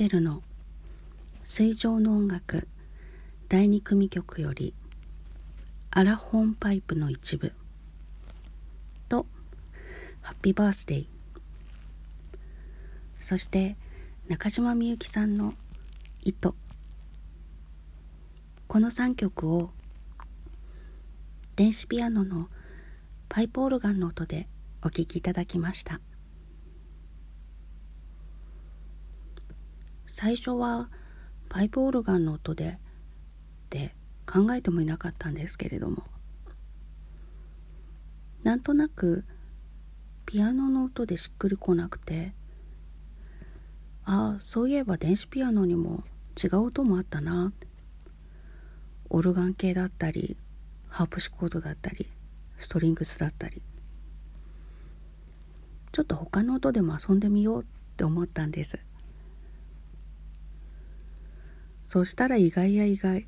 デルの。水上の音楽。第2組曲より。アラホンパイプの一部。とハッピーバースデー。そして中島みゆきさんの糸この3曲を電子ピアノのパイプオルガンの音でお聴きいただきました。最初はパイプオルガンの音でって考えてもいなかったんですけれども。なんとなくピアノの音でしっくりこなくてああそういえば電子ピアノにも違う音もあったな。オルガン系だったりハープシコードだったりストリングスだったり。ちょっと他の音でも遊んでみようって思ったんです。そしたら意外や意外。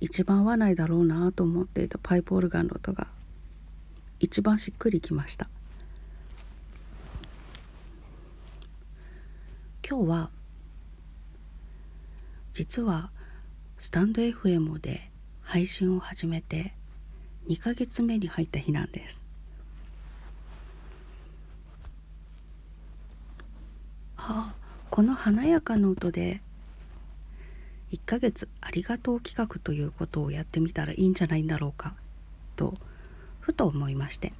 一番合わないだろうなと思っていたパイプオルガンの音が。一番しっくりきました。今日は実はスタンド FM で配信を始めて2ヶ月目に入った日なんです。あこの華やかな音で1ヶ月ありがとう企画ということをやってみたらいいんじゃないんだろうかとふと思いまして。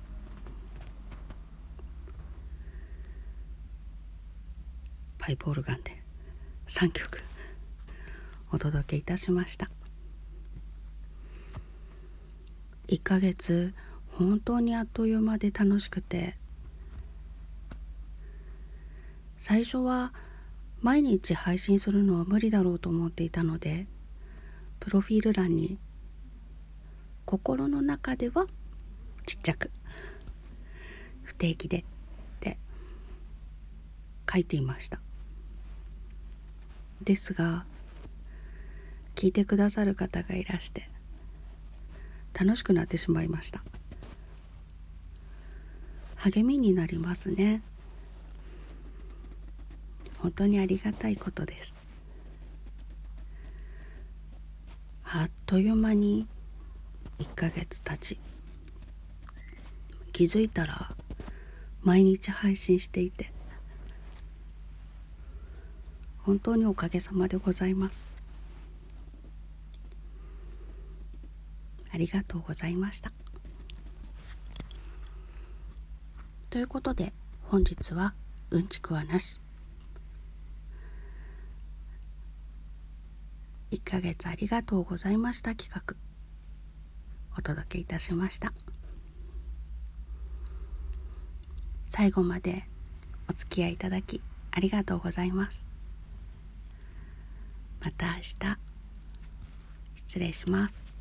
パイプオルガンで3曲お届けいたしました。1ヶ月本当にあっという間で楽しくて最初は毎日配信するのは無理だろうと思っていたのでプロフィール欄に心の中ではちっちゃく不定期でって書いていました。ですが聞いてくださる方がいらして楽しくなってしまいました。励みになりますね。本当にありがたいことです。あっという間に1ヶ月経ち。気づいたら毎日配信していて本当におかげさまでございます。ありがとうございました。ということで本日はうんちくはなし。1ヶ月ありがとうございました企画。お届けいたしました。最後までお付き合いいただきありがとうございます。また明日。失礼します。